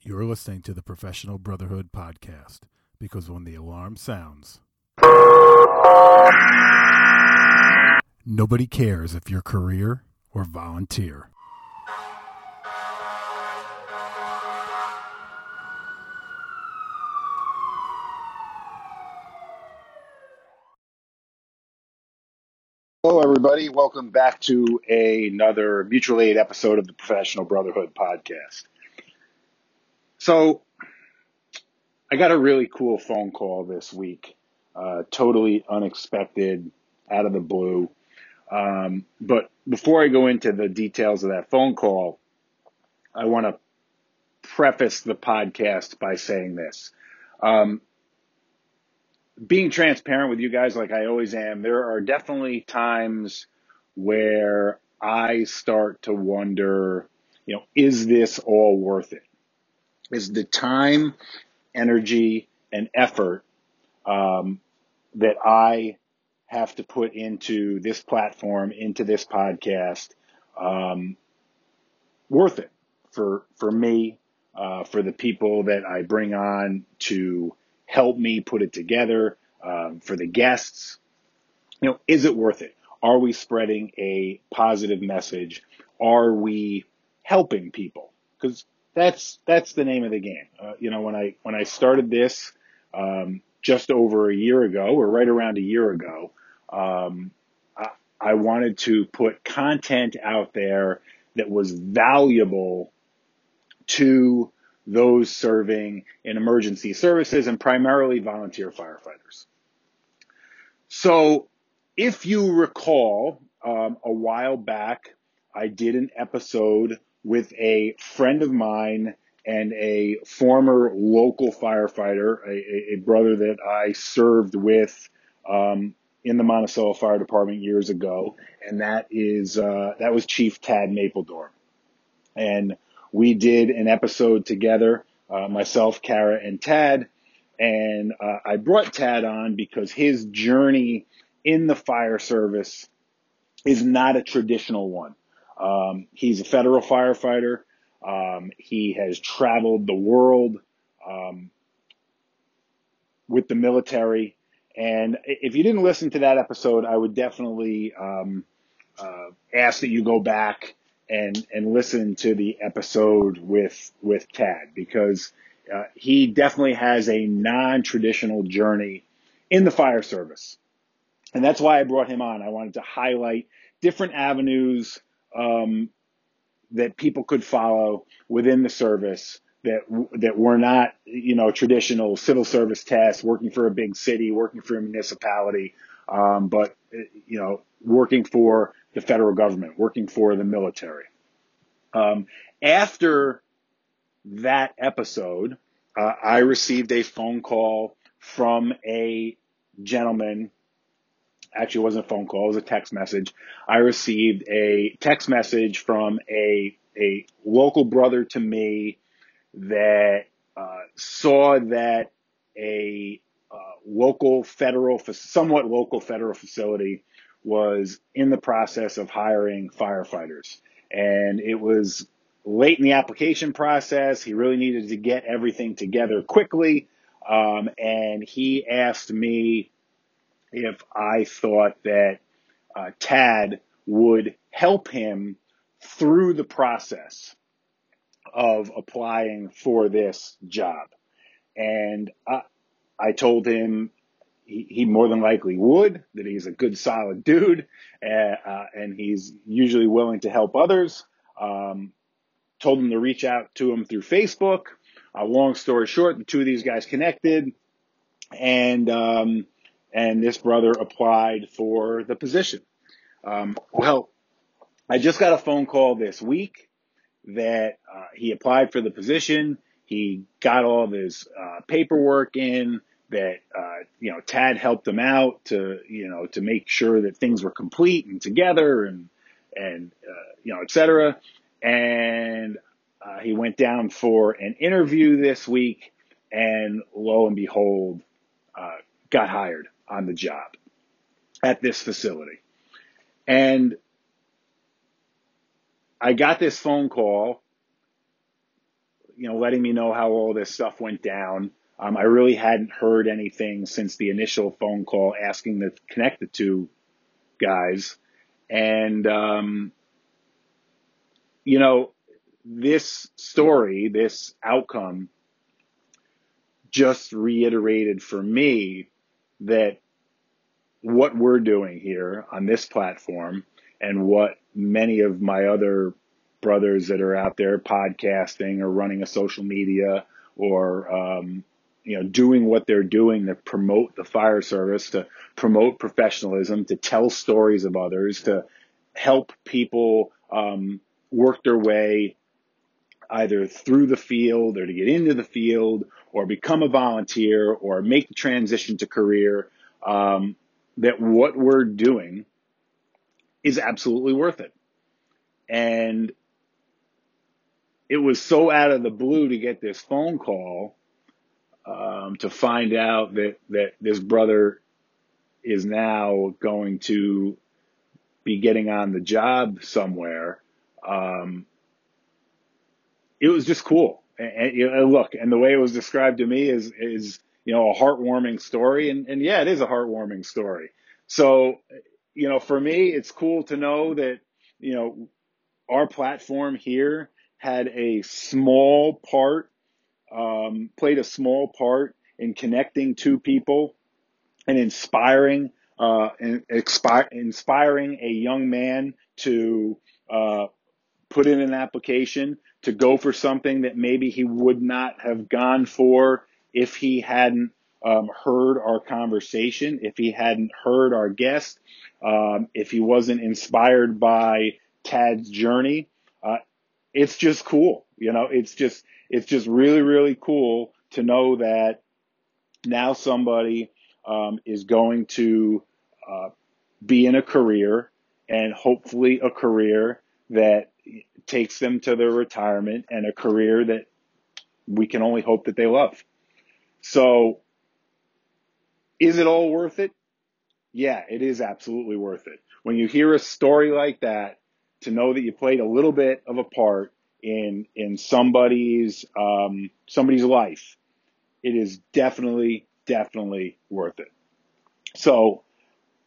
You're listening to the Professional Brotherhood podcast because when the alarm sounds, nobody cares if you're career or volunteer. Hello, everybody. Welcome back to another mutual aid episode of the Professional Brotherhood podcast. So, I got a really cool phone call this week, uh, totally unexpected, out of the blue. Um, but before I go into the details of that phone call, I want to preface the podcast by saying this. Um, being transparent with you guys, like I always am, there are definitely times where I start to wonder, you know, is this all worth it? Is the time, energy, and effort um, that I have to put into this platform, into this podcast, um, worth it for for me, uh, for the people that I bring on to help me put it together, um, for the guests. You know, is it worth it? Are we spreading a positive message? Are we helping people? Because that's that's the name of the game. Uh, you know, when I when I started this um, just over a year ago, or right around a year ago, um, I, I wanted to put content out there that was valuable to those serving in emergency services and primarily volunteer firefighters. So, if you recall, um, a while back, I did an episode with a friend of mine and a former local firefighter, a, a brother that I served with um, in the Monticello Fire Department years ago, and that is uh, that was Chief Tad Mapledorm, and we did an episode together, uh, myself, Kara, and Tad, and uh, I brought Tad on because his journey in the fire service is not a traditional one. Um, he's a federal firefighter. Um, he has traveled the world um, with the military. And if you didn't listen to that episode, I would definitely um, uh, ask that you go back and and listen to the episode with with Tad because uh, he definitely has a non-traditional journey in the fire service, and that's why I brought him on. I wanted to highlight different avenues um, that people could follow within the service that that were not, you know, traditional civil service tasks, working for a big city, working for a municipality, um, but you know, working for the federal government, working for the military. Um, after that episode, uh, I received a phone call from a gentleman actually wasn't a phone call, it was a text message. I received a text message from a, a local brother to me that uh, saw that a uh, local federal, somewhat local federal facility was in the process of hiring firefighters. And it was late in the application process. He really needed to get everything together quickly. Um, and he asked me if I thought that uh, Tad would help him through the process of applying for this job. And I, I told him he, he, more than likely would, that he's a good, solid dude, uh, uh, and he's usually willing to help others. Um, told him to reach out to him through Facebook. Uh, long story short, the two of these guys connected, and um, and this brother applied for the position. Um, well, I just got a phone call this week that uh, he applied for the position. He got all of his uh, paperwork in. That uh, you know, Tad helped him out to you know to make sure that things were complete and together and and uh, you know, et cetera. And uh, he went down for an interview this week, and lo and behold, uh, got hired on the job at this facility. And I got this phone call, you know, letting me know how all this stuff went down. Um, I really hadn't heard anything since the initial phone call asking to connect the two guys. And, um, you know, this story, this outcome just reiterated for me that what we're doing here on this platform and what many of my other brothers that are out there podcasting or running a social media or um, you know doing what they're doing to promote the fire service to promote professionalism to tell stories of others to help people um, work their way either through the field or to get into the field or become a volunteer or make the transition to career um, that what we're doing is absolutely worth it and it was so out of the blue to get this phone call um, to find out that that this brother is now going to be getting on the job somewhere. Um, it was just cool. And, look, and the way it was described to me is is you know a heartwarming story, and and yeah, it is a heartwarming story. So, you know, for me, it's cool to know that you know our platform here had a small part, um, played a small part in connecting two people and inspiring, uh, and expi- inspiring a young man to uh, put in an application to go for something that maybe he would not have gone for if he hadn't um, heard our conversation, if he hadn't heard our guest, um, if he wasn't inspired by Tad's journey. Uh, it's just cool. You know, it's just, it's just really, really cool to know that now somebody um, is going to uh, be in a career and hopefully a career that takes them to their retirement and a career that we can only hope that they love. So is it all worth it? Yeah, it is absolutely worth it. When you hear a story like that, to know that you played a little bit of a part in in somebody's um, somebody's life, it is definitely definitely worth it. So,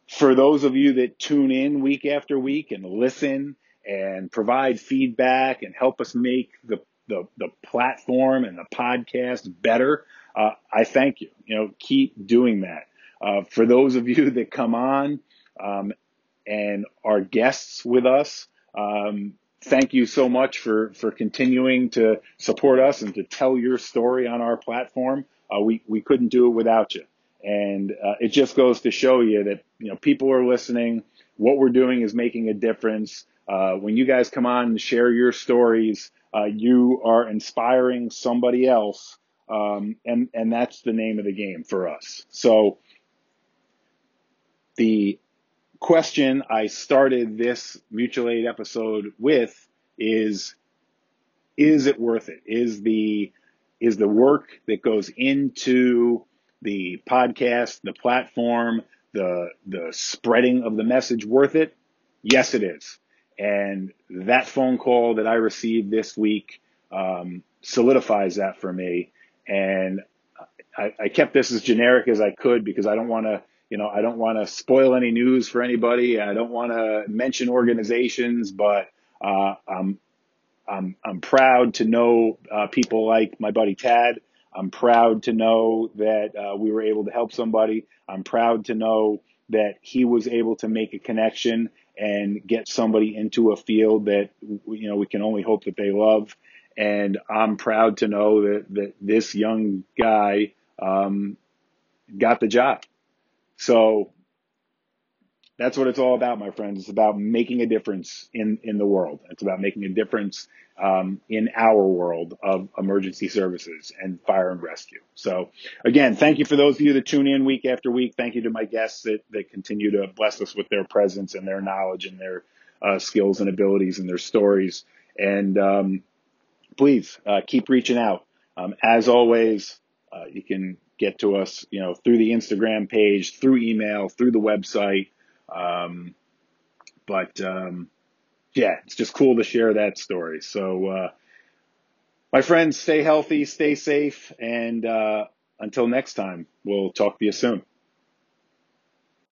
for those of you that tune in week after week and listen and provide feedback and help us make the the, the platform and the podcast better, uh, I thank you. You know, keep doing that. Uh, for those of you that come on um, and are guests with us, um, thank you so much for, for continuing to support us and to tell your story on our platform. Uh, we, we couldn't do it without you. And uh, it just goes to show you that, you know, people are listening. What we're doing is making a difference. Uh, when you guys come on and share your stories, uh, you are inspiring somebody else. Um, and, and that's the name of the game for us. So the question I started this mutual aid episode with is, is it worth it? Is the, is the work that goes into the podcast, the platform, the, the spreading of the message worth it? Yes, it is. And that phone call that I received this week, um, solidifies that for me. And I, I kept this as generic as I could because I don't want to you know, I don't want to spoil any news for anybody. I don't want to mention organizations, but uh, I'm I'm I'm proud to know uh, people like my buddy Tad. I'm proud to know that uh, we were able to help somebody. I'm proud to know that he was able to make a connection and get somebody into a field that you know we can only hope that they love. And I'm proud to know that that this young guy um, got the job. So that's what it's all about, my friends. It's about making a difference in, in the world. It's about making a difference um, in our world of emergency services and fire and rescue. So again, thank you for those of you that tune in week after week. Thank you to my guests that, that continue to bless us with their presence and their knowledge and their uh, skills and abilities and their stories. And um, please uh, keep reaching out. Um, as always, uh, you can get to us, you know, through the Instagram page, through email, through the website. Um, but um, yeah, it's just cool to share that story. So uh, My friends, stay healthy, stay safe, and uh, until next time, we'll talk to you soon.